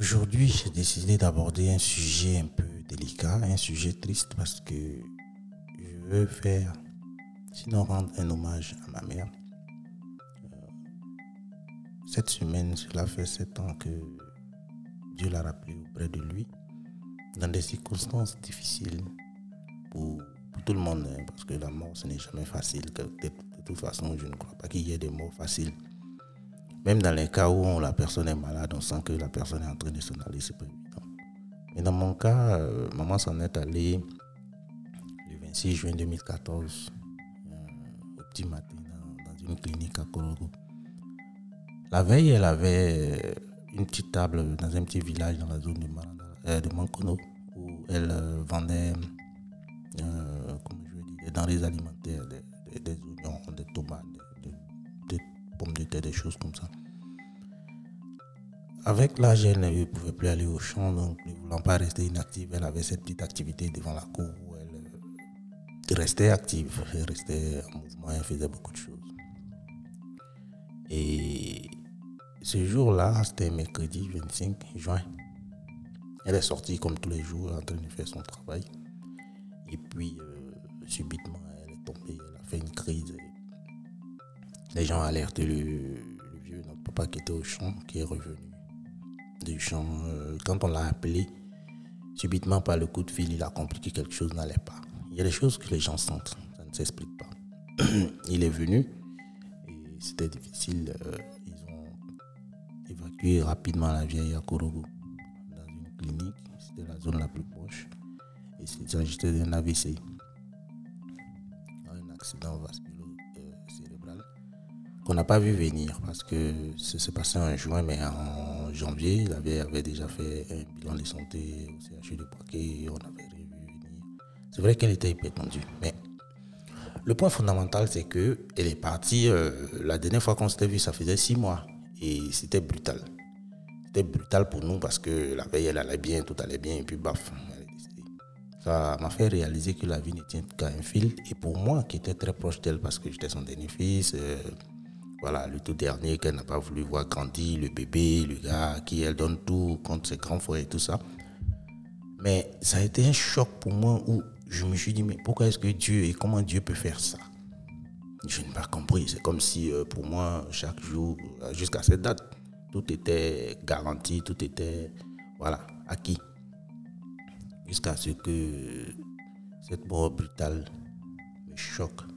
Aujourd'hui, j'ai décidé d'aborder un sujet un peu délicat, un sujet triste parce que je veux faire, sinon rendre un hommage à ma mère. Euh, cette semaine, cela fait sept ans que Dieu l'a rappelé auprès de lui, dans des circonstances difficiles pour, tout le monde, hein, parce que la mort, ce n'est jamais facile. De toute façon, je ne crois pas qu'il y ait des morts faciles. Même dans les cas où la personne est malade, on sent que la personne est en train de s'en aller, c'est pas évident. Mais dans mon cas, euh, maman s'en est allée le 26 juin 2014, euh, au petit matin, dans, une clinique à Korogo. La veille, elle avait euh, une petite table dans un petit village dans la zone de, de Mankono, où elle vendait des denrées alimentaires, des, oignons, des tomates, pommes de des choses comme ça. Avec l'âge, elle ne pouvait plus aller au champ, donc ne voulant pas rester inactive, elle avait cette petite activité devant la cour où elle euh, restait active, elle restait en mouvement, elle faisait beaucoup de choses. Et ce jour-là, c'était mercredi 25 juin. Elle est sortie comme tous les jours en train de faire son travail. Et puis, euh, subitement, elle est tombée, elle a fait une crise. Les gens alertent le, le vieux, notre papa qui était au champ, qui est revenu du champ. Euh, quand on l'a appelé, subitement par le coup de fil, il a compris que quelque chose n'allait pas. Il y a des choses que les gens sentent, ça ne s'explique pas. il est venu et c'était difficile. Euh, ils ont évacué rapidement la vieille à Korogo dans une clinique. C'était la zone la plus proche. Et il s'agissait d'un AVC, un accident vasculaire qu'on n'a pas vu venir parce que ça s'est passé en juin, mais en janvier, il avait, avait déjà fait un bilan de santé au CHU de Poitiers, on avait vu venir. C'est vrai qu'elle était hyper tendue, mais le point fondamental, c'est que elle est partie, euh, la dernière fois qu'on s'était vu, ça faisait six mois, et c'était brutal. C'était brutal pour nous parce que la veille, elle allait bien, tout allait bien, et puis baf, elle est décédée. Ça m'a fait réaliser que la vie ne tient qu'à un fil, et pour moi, qui était très proche d'elle parce que j'étais son dernier fils, euh, voilà, le tout dernier qu'elle n'a pas voulu voir grandir, le bébé, le gars, qui elle donne tout contre ses grands frères et tout ça. Mais ça a été un choc pour moi où je me suis dit, mais pourquoi est-ce que Dieu et comment Dieu peut faire ça? Je n'ai pas compris. C'est comme si euh, pour moi, chaque jour, jusqu'à cette date, tout était garanti, tout était, voilà, acquis. Jusqu'à ce que cette mort brutale me choque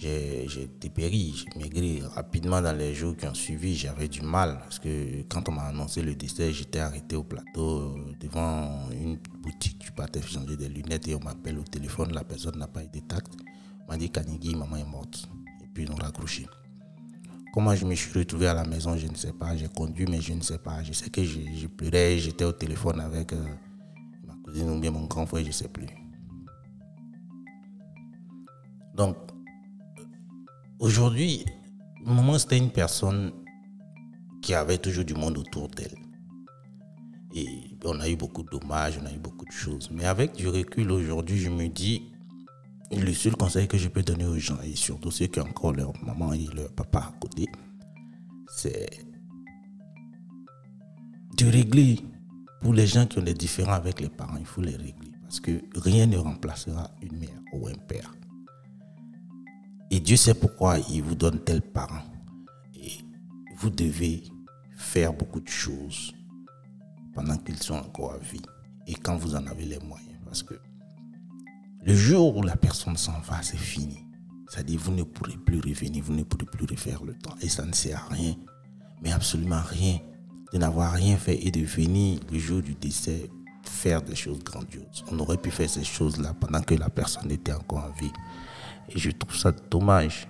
j'ai dépéri, j'ai maigri rapidement dans les jours qui ont suivi. J'avais du mal parce que quand on m'a annoncé le décès, j'étais arrêté au plateau euh, devant une boutique. Je partais changer des lunettes et on m'appelle au téléphone. La personne n'a pas été tacte. On m'a dit Kanigi, maman est morte. Et puis ils ont raccroché. Comment je me suis retrouvé à la maison, je ne sais pas. J'ai conduit, mais je ne sais pas. Je sais que je, pleurais. J'étais au téléphone avec euh, ma cousine ou bien mon grand frère, je ne sais plus. Donc, Aujourd'hui, maman, c'était une personne qui avait toujours du monde autour d'elle. Et on a eu beaucoup de dommages, on a eu beaucoup de choses. Mais avec du recul aujourd'hui, je me dis, le seul conseil que je peux donner aux gens, et surtout ceux qui ont encore leur maman et leur papa à côté, c'est de régler. Pour les gens qui ont des différends avec les parents, il faut les régler. Parce que rien ne remplacera une mère ou un père. Et Dieu sait pourquoi il vous donne tel parent. Et vous devez faire beaucoup de choses pendant qu'ils sont encore à vie et quand vous en avez les moyens. Parce que le jour où la personne s'en va, c'est fini. C'est-à-dire vous ne pourrez plus revenir, vous ne pourrez plus refaire le temps. Et ça ne sert à rien, mais absolument rien, de n'avoir rien fait et de venir le jour du décès faire des choses grandioses. On aurait pu faire ces choses-là pendant que la personne était encore en vie. Et je trouve ça dommage.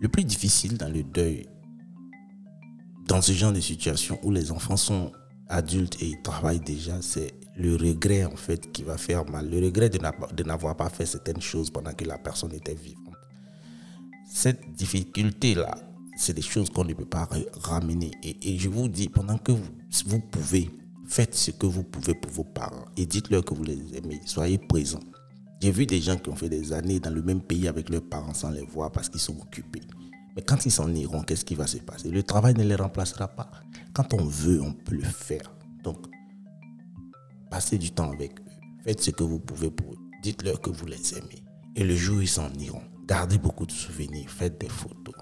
Le plus difficile dans le deuil, dans ce genre de situation où les enfants sont adultes et ils travaillent déjà, c'est le regret en fait qui va faire mal. Le regret de n'avoir pas fait certaines choses pendant que la personne était vivante. Cette difficulté-là, c'est des choses qu'on ne peut pas ramener. Et, je vous dis, pendant que vous, vous pouvez, faites ce que vous pouvez pour vos parents et dites-leur que vous les aimez. Soyez présents. J'ai vu des gens qui ont fait des années dans le même pays avec leurs parents sans les voir parce qu'ils sont occupés. Mais quand ils s'en iront, qu'est-ce qui va se passer? Le travail ne les remplacera pas. Quand on veut, on peut le faire. Donc, passez du temps avec eux. Faites ce que vous pouvez pour eux. Dites-leur que vous les aimez. Et le jour où ils s'en iront, gardez beaucoup de souvenirs. Faites des photos.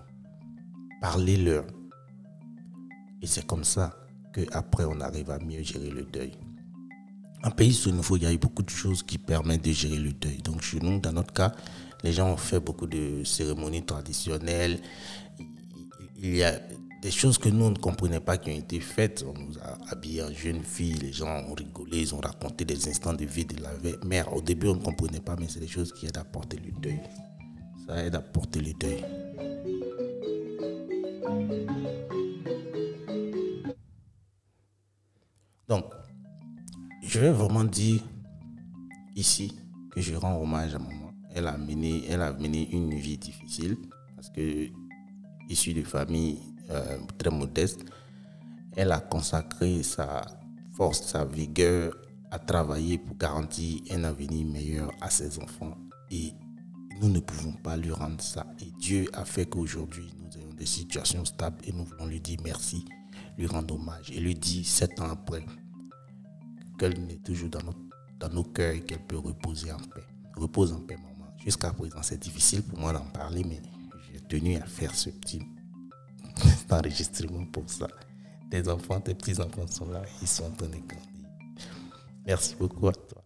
Parlez-leur. Et c'est comme ça qu'après, on arrive à mieux gérer le deuil. En pays nouveau, il y a eu beaucoup de choses qui permettent de gérer le deuil. Donc, chez nous, dans notre cas, les gens ont fait beaucoup de cérémonies traditionnelles. Il y a des choses que nous, on ne comprenait pas qui ont été faites. On nous a habillés en jeune fille, les gens ont rigolé, ils ont raconté des instants de vie de la mère. Au début, on ne comprenait pas, mais c'est des choses qui aident à porter le deuil. Ça aide à porter le deuil. Je vais vraiment dire ici que je rends hommage à maman. Elle a mené, elle a mené une vie difficile parce que, issue de famille euh, très modeste, elle a consacré sa force, sa vigueur à travailler pour garantir un avenir meilleur à ses enfants. Et nous ne pouvons pas lui rendre ça. Et Dieu a fait qu'aujourd'hui, nous ayons des situations stables et nous voulons lui dire merci, lui rendre hommage et lui dire sept ans après qu'elle est toujours dans, dans nos cœurs et qu'elle peut reposer en paix. Repose en paix, maman. Jusqu'à présent, c'est difficile pour moi d'en parler, mais j'ai tenu à faire ce petit enregistrement pour ça. Tes enfants, tes petits-enfants sont là, ils sont en train de grandir. Merci beaucoup à toi.